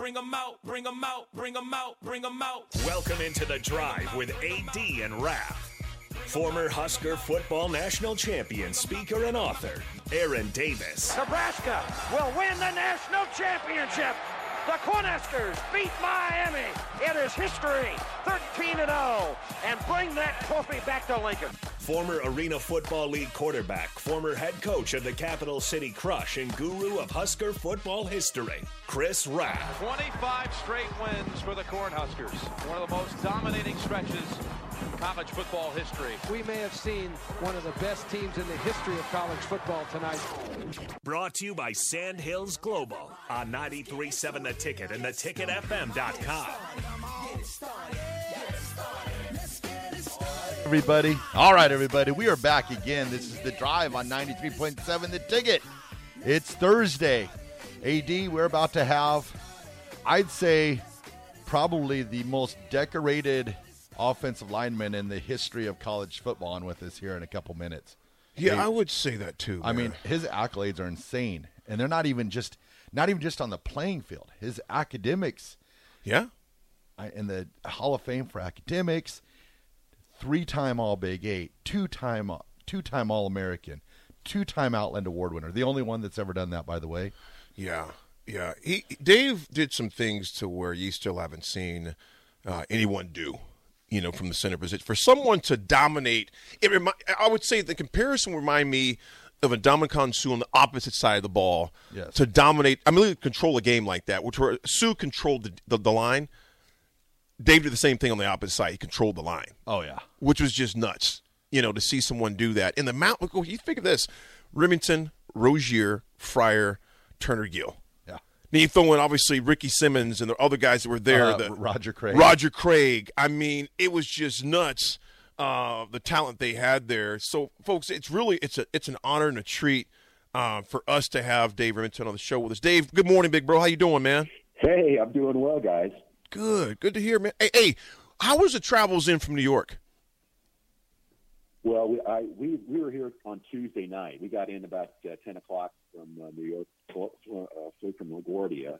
Bring them out, bring them out, bring them out, bring them out. Welcome into the drive with AD and Raph. Former Husker football national champion, speaker, and author, Aaron Davis. Nebraska will win the national championship. The Cornhuskers beat Miami. It is history, 13 0, and bring that trophy back to Lincoln. Former Arena Football League quarterback, former head coach of the Capital City Crush, and guru of Husker football history, Chris Rapp. 25 straight wins for the Cornhuskers. One of the most dominating stretches in college football history. We may have seen one of the best teams in the history of college football tonight. Brought to you by Sandhills Global on 93.7 The Ticket and theticketfm.com. everybody. All right, everybody. We are back again. This is the drive on 93.7 The Ticket. It's Thursday. AD, we're about to have, I'd say, probably the most decorated offensive lineman in the history of college football on with us here in a couple minutes. Yeah, Hey, I would say that too. I man. mean, his accolades are insane, and they're not even just not even just on the playing field. His academics yeah, in the Hall of Fame for academics, three-time All Big Eight, two-time two-time All American, two-time Outland Award winner. The only one that's ever done that, by the way. yeah, yeah. He Dave did some things to where you still haven't seen uh, anyone do. You know, from the center position, for someone to dominate, it remi- I would say the comparison remind me of a Ndamukong Suh on the opposite side of the ball Yes. to dominate. I mean, control a game like that, which where Sue controlled the, the, the line. Dave did the same thing on the opposite side. He controlled the line. Oh yeah, which was just nuts. You know, to see someone do that in the mount. Look, you think of this: Rimington, Rozier, Fryar, Turner, Gill. Yeah. Then you throw in obviously Ricky Simmons and the other guys that were there. Uh, the, Roger Craig. Roger Craig. I mean, it was just nuts. Uh, the talent they had there. So, folks, it's really it's a it's an honor and a treat uh, for us to have Dave Rimington on the show with us. Dave, good morning, big bro. How you doing, man? Hey, I'm doing well, guys. Good, good to hear, man. Hey, hey how was the travels in from New York? Well, we, I, we we were here on Tuesday night. We got in about uh, ten o'clock from uh, New York, flew, uh, flew from LaGuardia,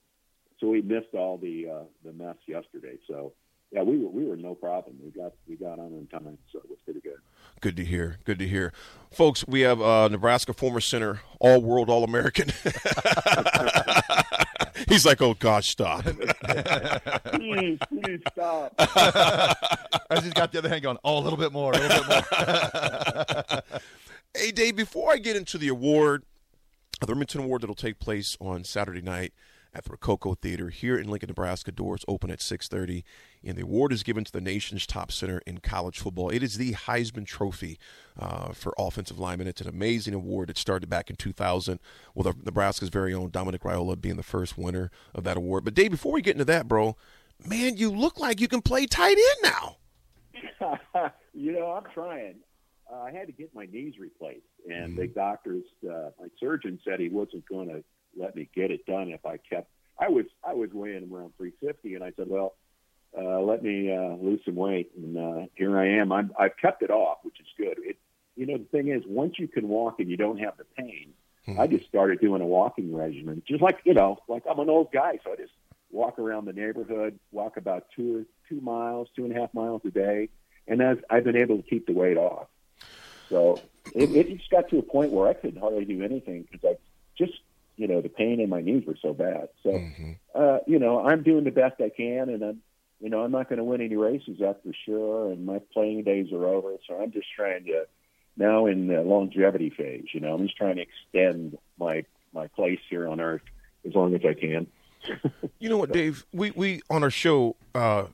so we missed all the uh, the mess yesterday. So yeah, we were we were no problem. We got we got on in time, so it was pretty good. Good to hear. Good to hear. Folks, we have uh, Nebraska former center, all world, all American. He's like, oh, gosh, stop. please, please stop. I just got the other hand going. Oh, a little bit more, a little bit more. hey, Dave, before I get into the award, the Rimington Award that'll take place on Saturday night at the Rococo Theater here in Lincoln, Nebraska. Doors open at 6:30, and the award is given to the nation's top center in college football. It is the Heisman Trophy uh, for offensive linemen. It's an amazing award It started back in 2000 with our, Nebraska's very own Dominic Raiola being the first winner of that award. But Dave, before we get into that, bro, man, you look like you can play tight end now. you know, I'm trying. Uh, I had to get my knees replaced, and the doctors, uh, my surgeon said he wasn't going to let me get it done if I kept. I was I was weighing around 350, and I said, well, uh, let me uh, lose some weight, and uh, here I am. I'm, I've kept it off, which is good. It, you know, the thing is, once you can walk and you don't have the pain, I just started doing a walking regimen, just like you know, like I'm an old guy, so I just walk around the neighborhood, walk about two or two miles, two and a half miles a day, and I've, I've been able to keep the weight off. So it, it just got to a point where I couldn't hardly do anything because I just, you know, the pain in my knees were so bad. So, uh, you know, I'm doing the best I can, and I'm, you know, I'm not going to win any races, that's for sure. And my playing days are over, so I'm just trying to now in the longevity phase. You know, I'm just trying to extend my my place here on Earth as long as I can. You know what, Dave? We we on our show, uh,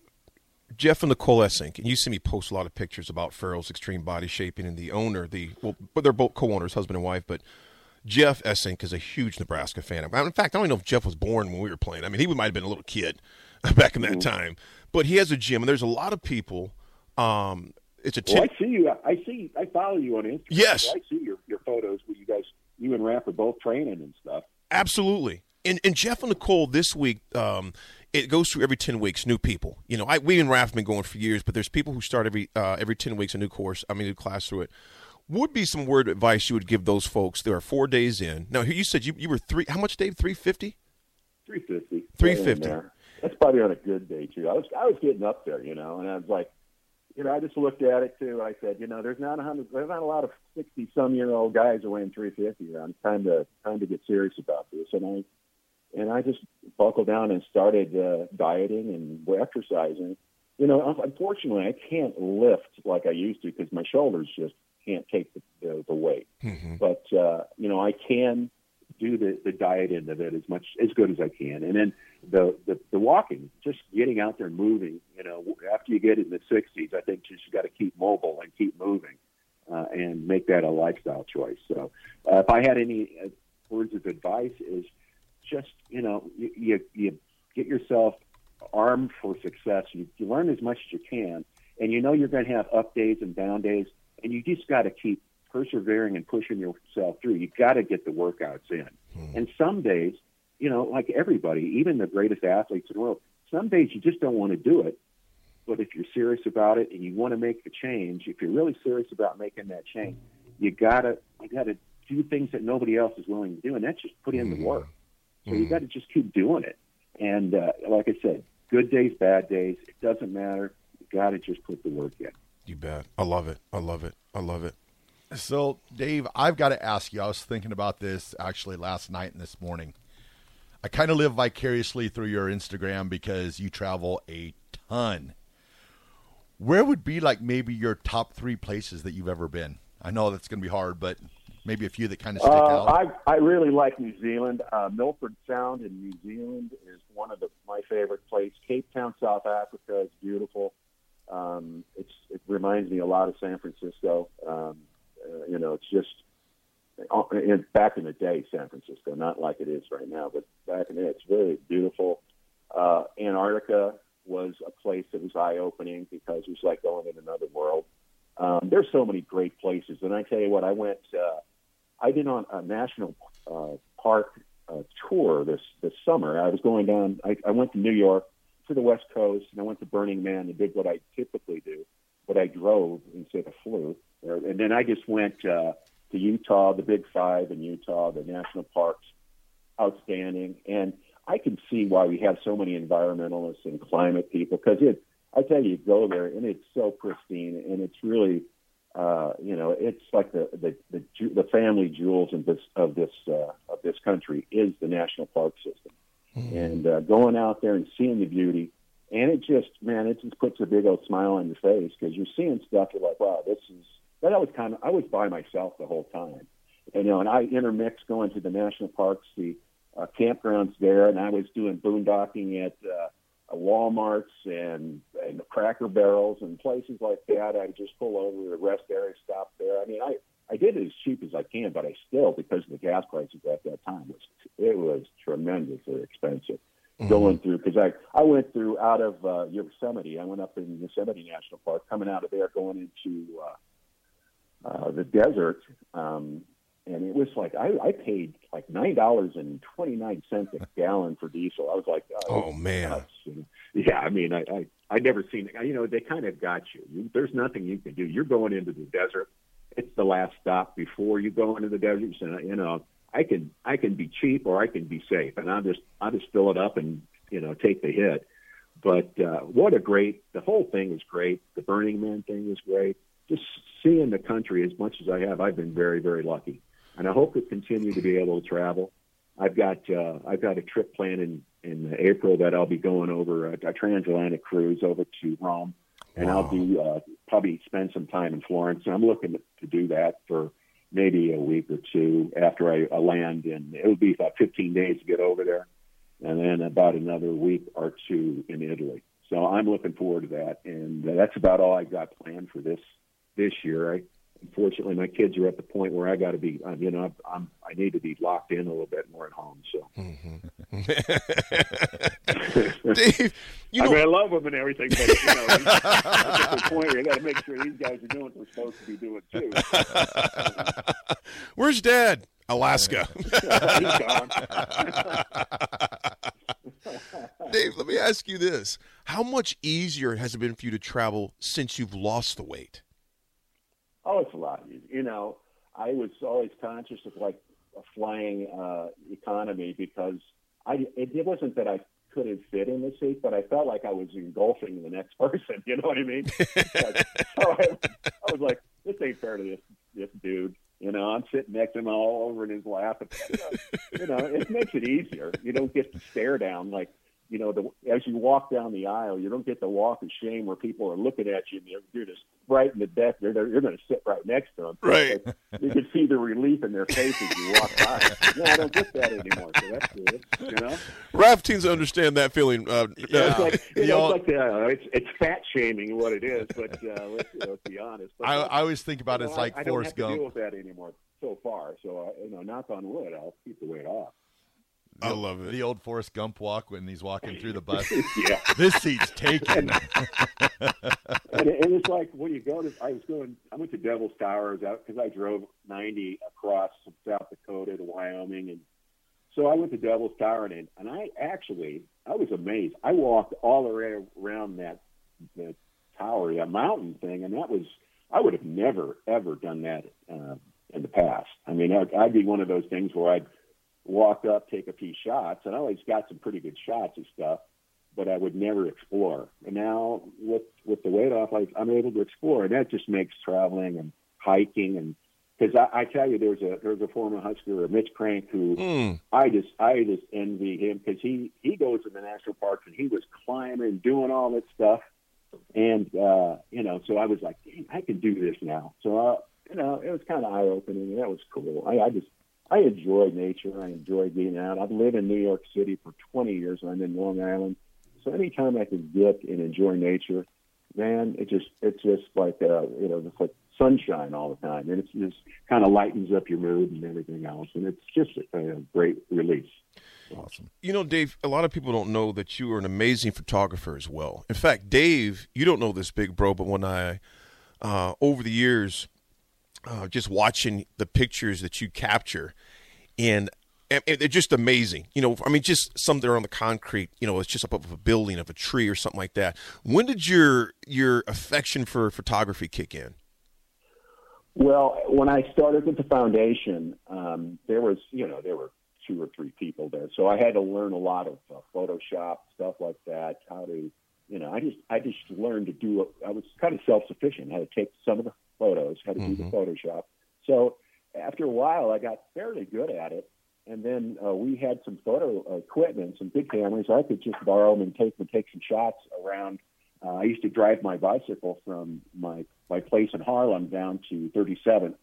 Jeff and Nicole Essink, and you see me post a lot of pictures about Farrell's extreme body shaping, and the owner, the well, but they're both co-owners, husband and wife. But Jeff Essink is a huge Nebraska fan. In fact, I don't even know if Jeff was born when we were playing. I mean, he might have been a little kid back in that mm-hmm. time. But he has a gym, and there's a lot of people. Um, it's a. T- well, I see you. I see. I follow you on Instagram. Yes, I see your your photos where you guys, you and Raph are both training and stuff. Absolutely. And, and Jeff and Nicole this week, um, it goes through every ten weeks, new people. You know, I, we and Raph have been going for years, but there's people who start every uh, every ten weeks a new course. I mean, a class through it. Would be some word advice you would give those folks? There are four days in. Now, you said you, you were three. How much, Dave? Three fifty. Three fifty. Three fifty. That's probably on a good day too. I was I was getting up there, you know, and I was like, you know, I just looked at it too. I said, you know, there's not a hundred, there's not a lot of sixty some year old guys who weighing three fifty around. Time to time to get serious about this, and I and I just buckled down and started uh, dieting and exercising. You know, unfortunately, I can't lift like I used to because my shoulders just can't take the, the, the weight. Mm-hmm. But uh, you know, I can do the, the diet end of it as much as good as I can, and then the, the the walking, just getting out there moving. You know, after you get in the 60s, I think just you got to keep mobile and keep moving, uh, and make that a lifestyle choice. So, uh, if I had any uh, words of advice, is just you know you, you, you get yourself armed for success. You, you learn as much as you can, and you know you're going to have up days and down days, and you just got to keep persevering and pushing yourself through. You got to get the workouts in, hmm. and some days, you know, like everybody, even the greatest athletes in the world, some days you just don't want to do it. But if you're serious about it and you want to make the change, if you're really serious about making that change, you gotta you gotta do things that nobody else is willing to do, and that's just put in the hmm. work. So mm. you got to just keep doing it. And uh, like I said, good days, bad days, it doesn't matter. You got to just put the work in. You bet. I love it. I love it. I love it. So, Dave, I've got to ask you. I was thinking about this actually last night and this morning. I kind of live vicariously through your Instagram because you travel a ton. Where would be like maybe your top three places that you've ever been? I know that's going to be hard, but maybe a few that kind of stick uh, out? I I really like New Zealand. Uh, Milford Sound in New Zealand is one of the, my favorite places. Cape Town, South Africa is beautiful. Um, it's it reminds me a lot of San Francisco. Um, uh, you know, it's just in, back in the day, San Francisco, not like it is right now, but back in the day, it's very beautiful. Uh, Antarctica was a place that was eye opening because it was like going in another world. Um, there's so many great places, and I tell you what, I went. Uh, I did on a national uh, park uh, tour this this summer. I was going down. I, I went to New York to the West Coast, and I went to Burning Man and did what I typically do, but I drove instead of flew. And then I just went uh, to Utah, the Big Five in Utah, the national parks, outstanding. And I can see why we have so many environmentalists and climate people because it. I tell you, you go there and it's so pristine, and it's really uh, you know, it's like the the the, the family jewels of this of this uh, of this country is the national park system, mm-hmm. and uh, going out there and seeing the beauty, and it just man, it just puts a big old smile on your face because you're seeing stuff. You're like, wow, this is. But I was kind of I was by myself the whole time, you know, and I intermix going to the national parks, the uh, campgrounds there, and I was doing boondocking at. Uh, Walmarts and and Cracker Barrels and places like that. I just pull over the rest area, stop there. I mean, I I did it as cheap as I can, but I still, because of the gas prices at that time, was it was tremendously expensive mm-hmm. going through. Because I I went through out of uh, Yosemite. I went up in Yosemite National Park, coming out of there, going into uh, uh, the desert. Um, and it was like I, I paid like nine dollars and twenty nine cents a gallon for diesel. I was like, oh, oh man, yeah. I mean, I, I I never seen it. You know, they kind of got you. you. There's nothing you can do. You're going into the desert. It's the last stop before you go into the desert. So you know, I can I can be cheap or I can be safe, and I'll just I'll just fill it up and you know take the hit. But uh, what a great the whole thing was great. The Burning Man thing was great. Just seeing the country as much as I have, I've been very very lucky and I hope to continue to be able to travel. I've got uh, I've got a trip planned in in April that I'll be going over a, a transatlantic cruise over to Rome, and wow. I'll be uh, probably spend some time in Florence. And I'm looking to do that for maybe a week or two after I, I land, and it would be about 15 days to get over there, and then about another week or two in Italy. So I'm looking forward to that, and that's about all I've got planned for this this year. I unfortunately, my kids are at the point where I got to be, um, you know, I'm, I need to be locked in a little bit more at home. So, Dave, you I know, mean, I love them and everything, but you know, at the point where you got to make sure these guys are doing what they're supposed to be doing too. where's Dad? Alaska. He's gone. Dave, let me ask you this: How much easier has it been for you to travel since you've lost the weight? Oh, it's a lot. You know, I was always conscious of like a flying uh, economy because I it, it wasn't that I couldn't fit in the seat, but I felt like I was engulfing the next person. You know what I mean? like, so I, I was like, this ain't fair to this this dude. You know, I'm sitting next to him all over in his lap. And, you, know, you know, it makes it easier. You don't get to stare down like you know, the, as you walk down the aisle, you don't get the walk of shame where people are looking at you and you're, you're just frightened to death. You're, you're going to sit right next to them. Right. you can see the relief in their faces as you walk by. No, I don't get that anymore. So that's good. You know, Raf teens understand that feeling. Uh, it's like you know, it's like uh, it's it's fat shaming what it is. But uh, let's, let's be honest. But, I, I always think about it as know, like I, I don't Forrest have to deal with that anymore so far. So uh, you know, knock on wood, I'll keep the weight off. I love it. The old Forrest Gump walk when he's walking through the bus. yeah. this seat's taken. and, it, and it's like when you go to, I was going, I went to Devil's Towers out because I drove 90 across from South Dakota to Wyoming. And so I went to Devil's Tower and, and I actually, I was amazed. I walked all the way around that, the tower, that mountain thing. And that was, I would have never, ever done that uh, in the past. I mean, I'd, I'd be one of those things where I'd walk up, take a few shots, and I always got some pretty good shots and stuff but I would never explore. And now with with the weight off, like I'm able to explore, and that just makes traveling and hiking and because I, I tell you, there's a there's a former Husker, Mitch Krenk, who Mm. I just I just envy him because he he goes to the national parks and he was climbing, doing all that stuff, and uh, you know, so I was like, Dang, I can do this now. So uh, you know, it was kind of eye opening, that was cool. I, I just I enjoy nature. I enjoy being out. I've lived in New York City for 20 years. I'm in Long Island. So anytime I can get and enjoy nature, man, it just it's just like uh, you know, just like sunshine all the time, and it just kind of lightens up your mood and everything else, and it's just a, a great release. Awesome. You know, Dave, a lot of people don't know that you are an amazing photographer as well. In fact, Dave, you don't know this, big bro, but when I, uh, over the years, uh, just watching the pictures that you capture, and, and they're just amazing. You know, I mean, just some that are on the concrete. You know, it's just up of a building, of a tree, or something like that. When did your your affection for photography kick in? Well, when I started with the foundation, um, there was, you know, there were two or three people there, so I had to learn a lot of uh, Photoshop stuff like that. How to, you know, I just, I just learned to do. I was kind of self-sufficient. I had to take some of the photos, how to do the Photoshop. So after a while, I got fairly good at it. And then uh, we had some photo equipment, some big cameras. I could just borrow them and take and take some shots around. Uh, I used to drive my bicycle from my my place in Harlem down to 37th,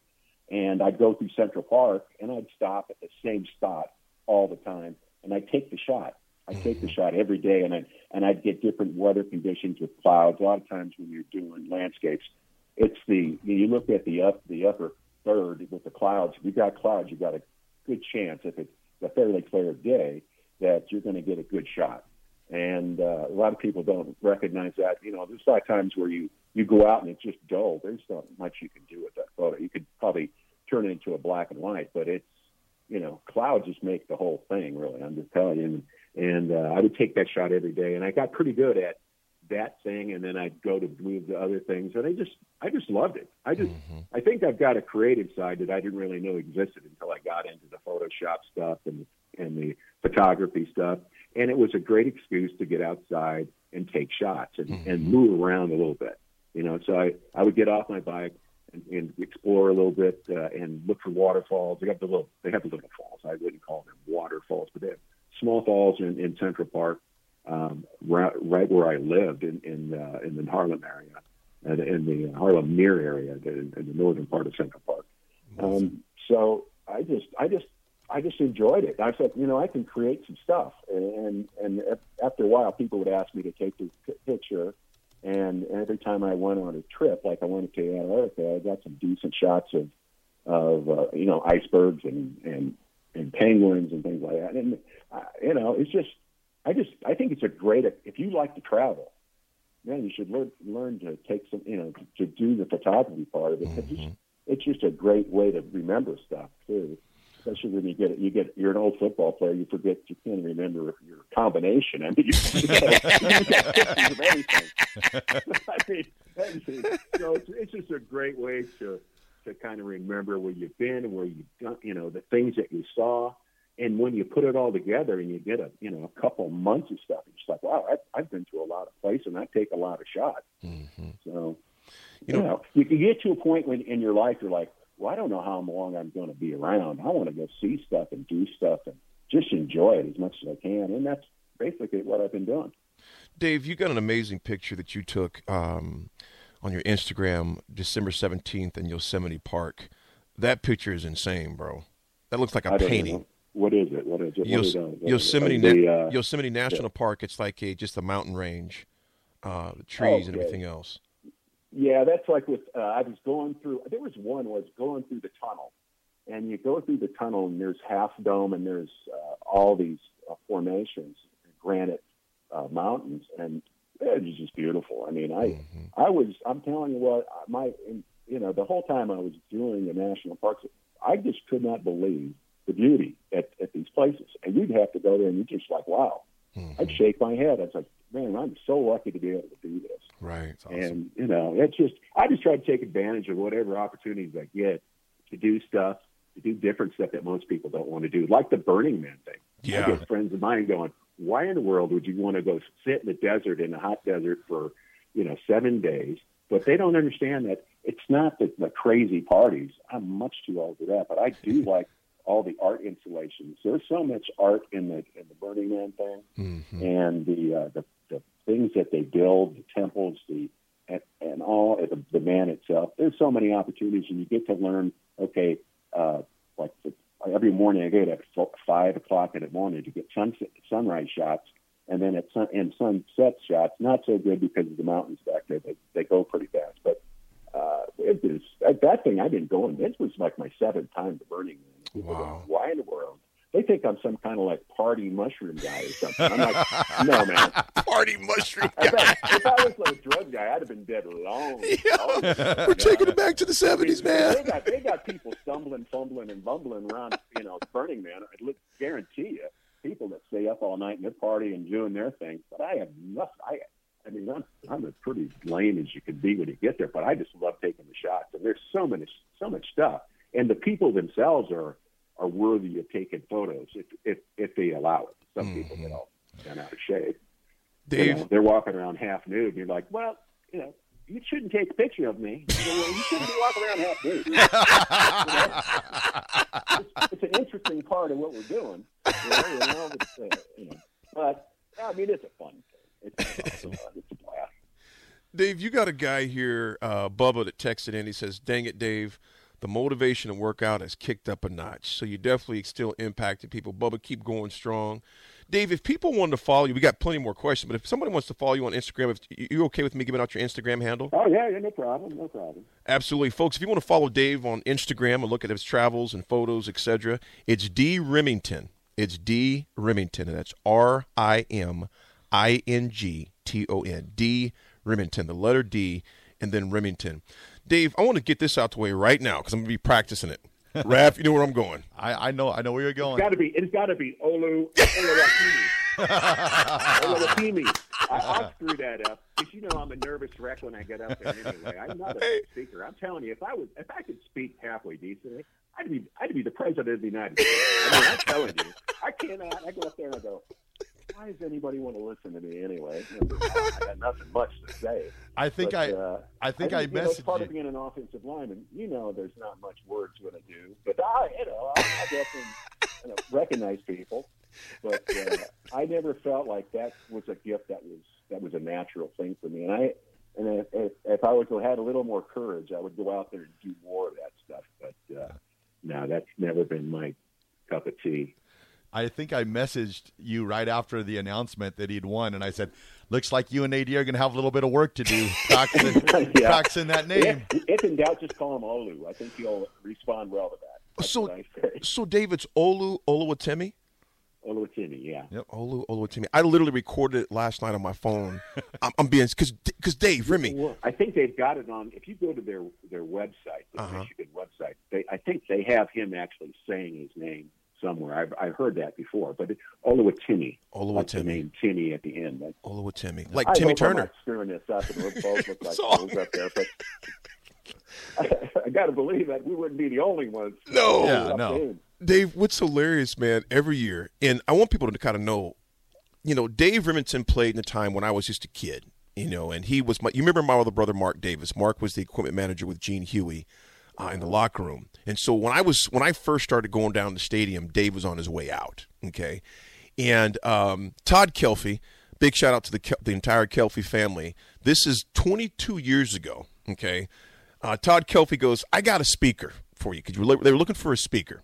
and I'd go through Central Park and I'd stop at the same spot all the time, and I'd take the shot. I'd take the shot every day, and I and I'd get different weather conditions with clouds. A lot of times when you're doing landscapes, it's the you look at the up the upper third with the clouds. If you got clouds, You've got a good chance if it's a fairly clear day that you're going to get a good shot. And uh, a lot of people don't recognize that. You know, there's a lot of times where you you go out and it's just dull. There's not much you can do with that photo. You could probably turn it into a black and white, but it's you know, clouds just make the whole thing. Really, I'm just telling you. And, and uh, I would take that shot every day, and I got pretty good at that thing. And then I'd go to move to other things, and I just I just loved it. I just I think I've got a creative side that I didn't really know existed until I got into the Photoshop stuff and and the photography stuff. And it was a great excuse to get outside and take shots and, and move around a little bit. You know, so I, I would get off my bike and, and explore a little bit uh, and look for waterfalls. They have the little they have the little falls. I wouldn't call them waterfalls, but they have small falls in, in Central Park, um, right, right where I lived in in, uh, in the Harlem area, and in the Harlem near area, in, in the northern part of Central Park. Um, so I just I just I just enjoyed it. I said, you know, I can create some stuff, and and, after a while, people would ask me to take this p- picture, And every time I went on a trip, like I went to Antarctica, I got some decent shots of of uh, you know icebergs and and and penguins and things like that. And uh, you know, it's just I just I think it's a great if you like to travel, man, you should learn learn to take some you know to do the photography part of it. It's just mm-hmm. it's just a great way to remember stuff too. Especially when you get you get you're an old football player, you forget you can't remember your combination. I mean, you, you, got, you got pictures of everything. I mean, everything. So it's, it's just a great way to to kind of remember where you've been and where you've done, you know, the things that you saw. And when you put it all together and you get a, you know, a couple months of stuff, it's like, wow, I've, I've been to a lot of places and I take a lot of shots. Mm-hmm. So, You you know- you can get to a point when in your life you're like, well, I don't know how long I'm going to be around. I want to go see stuff and do stuff and just enjoy it as much as I can. And that's basically what I've been doing. Dave, you got an amazing picture that you took um, on your Instagram December 17th in Yosemite Park. That picture is insane, bro. That looks like a painting. know. What is it? What is it? Yos-? What is it? Yosemite, The, Na- uh, Yosemite National Park. It's like a just a mountain range, uh, trees and Okay. everything else. Yeah, that's like with uh, I was going through. There was one was going through the tunnel, and you go through the tunnel, and there's Half Dome, and there's uh, all these uh, formations, granite uh, mountains, and it was just beautiful. I mean, I I was I'm telling you what my you know the whole time I was doing the national parks, I just could not believe the beauty at, at these places, and you'd have to go there, and you're just like, wow. Mm-hmm. I'd shake my head. I was like, man, I'm so lucky to be able to do this. Right. And you know, it's just I just try to take advantage of whatever opportunities I get to do stuff, to do different stuff that most people don't want to do, like the Burning Man thing. Yeah. I get friends of mine going, "Why in the world would you want to go sit in the desert in the hot desert for, you know, seven days?" But they don't understand that it's not the, the crazy parties. I'm much too old for that, but I do like all the art installations. There's so much art in the in the Burning Man thing Mm-hmm. and the, uh, the the things that they build, the temples, the and, and all the, the man itself. There's so many opportunities, and you get to learn. Okay, uh, like the, every morning I get at five o'clock in the morning to get sunset, sunrise shots, and then at sun and sunset shots. Not so good because of the mountains back there. They they go pretty fast, but. Uh, it is that, that thing. I've been going. This was like my seventh time to Burning Man. People go, Why in the world? They think I'm some kind of like party mushroom guy or something. I'm like, no, man. Party mushroom bet if I was like a drug guy, I'd have been dead long. Oh, We're taking it back to the 70s, man. They got they got people stumbling, fumbling, and bumbling around. You know, Burning Man. I look, guarantee you, people that stay up all night and they're partying, and doing their thing. But I have nothing. I, I mean, I'm I'm as pretty lame as you can be when you get there. But I just love taking the shots, and there's so many, so much stuff, and the people themselves are are worthy of taking photos if if if they allow it. Some people get all bent out of shape. You Dave, know, they're walking around half nude, and you're like, well, you know, you shouldn't take a picture of me. You, know, you shouldn't be walking around half nude. You know? it's, it's an interesting part of what we're doing. You know, you know, uh, you know, but I mean, it's a fun thing. It's, it's, a, it's a blast. Dave, you got a guy here, uh, Bubba, that texted in. He says, "Dang it, Dave, the motivation to work out has kicked up a notch. So you definitely still impacted people. Bubba, keep going strong." Dave, if people want to follow you, we got plenty more questions. But if somebody wants to follow you on Instagram, if you okay with me giving out your Instagram handle? Oh yeah, yeah, no problem, no problem. Absolutely, folks. If you want to follow Dave on Instagram and look at his travels and photos, etc., it's D Rimington. It's D Rimington, and that's R I M I N G T O N. D Rimington, the letter D, and then Rimington. Dave, I want to get this out the way right now because I'm going to be practicing it. Raph, you know where I'm going. I, I know I know where you're It's going. got to be. It's got to be Olu Olawakimi. Olawakimi. I, I'll screw that up because you know I'm a nervous wreck when I get up there anyway. I'm not a speaker. I'm telling you, if I was, if I could speak halfway decently, I'd be, I'd be the president of the United States. I mean, I'm telling you, I cannot. I go up there and I go. Why does anybody want to listen to me anyway? I got nothing much to say. I think But, I uh, I think I, you know, it's messaged part you. of being an offensive lineman. You know, there's not much words what I do, but I, you know, I, I definitely you know, recognize people. But uh, I never felt like that was a gift that was that was a natural thing for me. And I, and if, if, if I was to had a little more courage, I would go out there and do more of that stuff. But uh, no, that's never been my cup of tea. I think I messaged you right after the announcement that he'd won, and I said, "Looks like you and AD are going to have a little bit of work to do practicing, Yeah. practicing that name." If, if in doubt, just call him Olu. I think he'll respond well to that. That's So- what I say. So, Dave, it's Olu Oluwatimi. Oluwatimi, yeah. Yep, Olu Oluwatimi. I literally recorded it last night on my phone. I'm, I'm being because because Dave Remy. Well, I think they've got it on. If you go to their their website, the Uh-huh. Michigan website, they I think they have him actually saying his name somewhere. I've I've heard that before, but Oluwatimi, Oluwatimi. name Timmy at the end. That, Oluwatimi. Like I Timmy I'm Turner. not screwing this up, and we both look like fools up there. But I, I got to believe that we wouldn't be the only ones. No. Yeah, no. there. Dave, what's hilarious, man, every year, and I want people to kind of know, you know, Dave Rimington played in a time when I was just a kid, you know, and he was my, you remember my other brother, Mark Davis. Mark was the equipment manager with Gene Huey uh, in the locker room. And so when I was, when I first started going down the stadium, Dave was on his way out, okay? And um, Todd Kelfy, big shout out to the, the entire Kelfy family. This is 22 years ago, okay? Uh, Todd Kelfy goes, I got a speaker for you because they were looking for a speaker.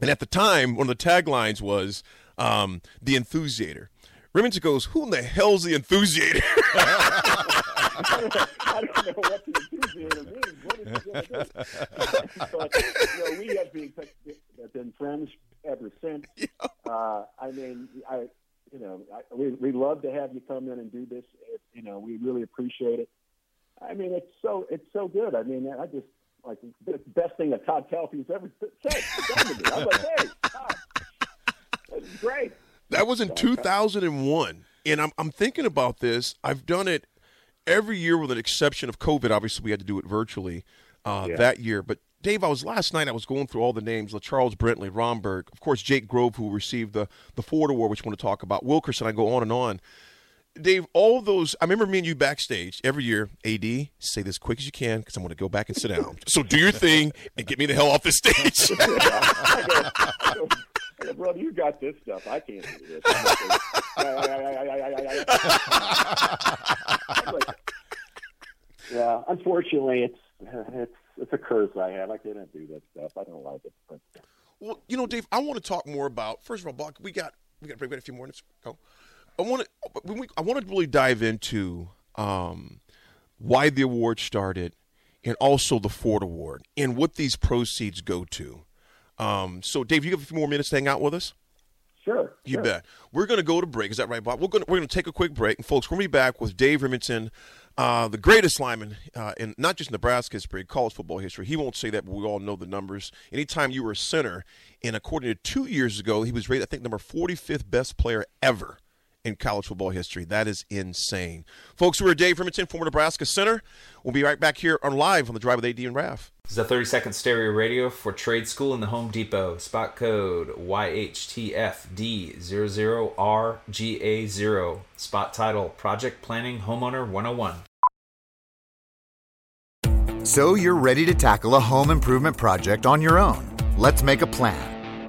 And at the time, one of the taglines was um, "The Enthusiator." Rimington goes, "Who in the hell's the Enthusiator?" I don't know what the enthusiasm means. What is it gonna do? but you know, we have been been friends ever since. Uh, I mean, I you know, I, we we love to have you come in and do this. It, you know, we really appreciate it. I mean, it's so it's so good. I mean, I just like the best thing that Todd Kelfy's ever said. to. I'm like, hey, Todd, that's great. That was in 2001. And I'm, I'm thinking about this. I've done it every year with an exception of COVID. Obviously, we had to do it virtually uh, Yeah. that year. But Dave, I was last night. I was going through all the names: Charles Brentley, Romberg, of course, Jake Grove, who received the the Ford Award, which I want to talk about. Wilkerson. I go on and on. Dave, all those. I remember me and you backstage every year. Ad, say this quick as you can because I'm going to go back and sit down. so do your thing and get me the hell off the stage. Brother, you got this stuff. I can't do this. Yeah, unfortunately, it's it's it's a curse I have. I can't do that stuff. I don't like it. But Well, you know, Dave, I want to talk more about. First of all, Buck, we got we got we got a few more minutes. Go. I want to I want to really dive into um, why the award started, and also the Ford Award, and what these proceeds go to. Um, so, Dave, you have a few more minutes to hang out with us. sure, You sure. bet. We're going to go to break. Is that right, Bob? We're going to, we're going to take a quick break, and folks, we're going to be back with Dave Rimington, uh, the greatest lineman uh, in not just Nebraska history, college football history. He won't say that, but we all know the numbers. Anytime you were a center, and according to two years ago, he was rated, I think, number 45th best player ever in college football history. That is insane. Folks, we're Dave Rimington, former Nebraska center. We'll be right back here on live on the drive with AD and Raf. This is a 30 second stereo radio for Trade School in the Home Depot. Spot code YHTFD00RGA0. Spot title Project Planning Homeowner 101. So you're ready to tackle a home improvement project on your own. Let's make a plan.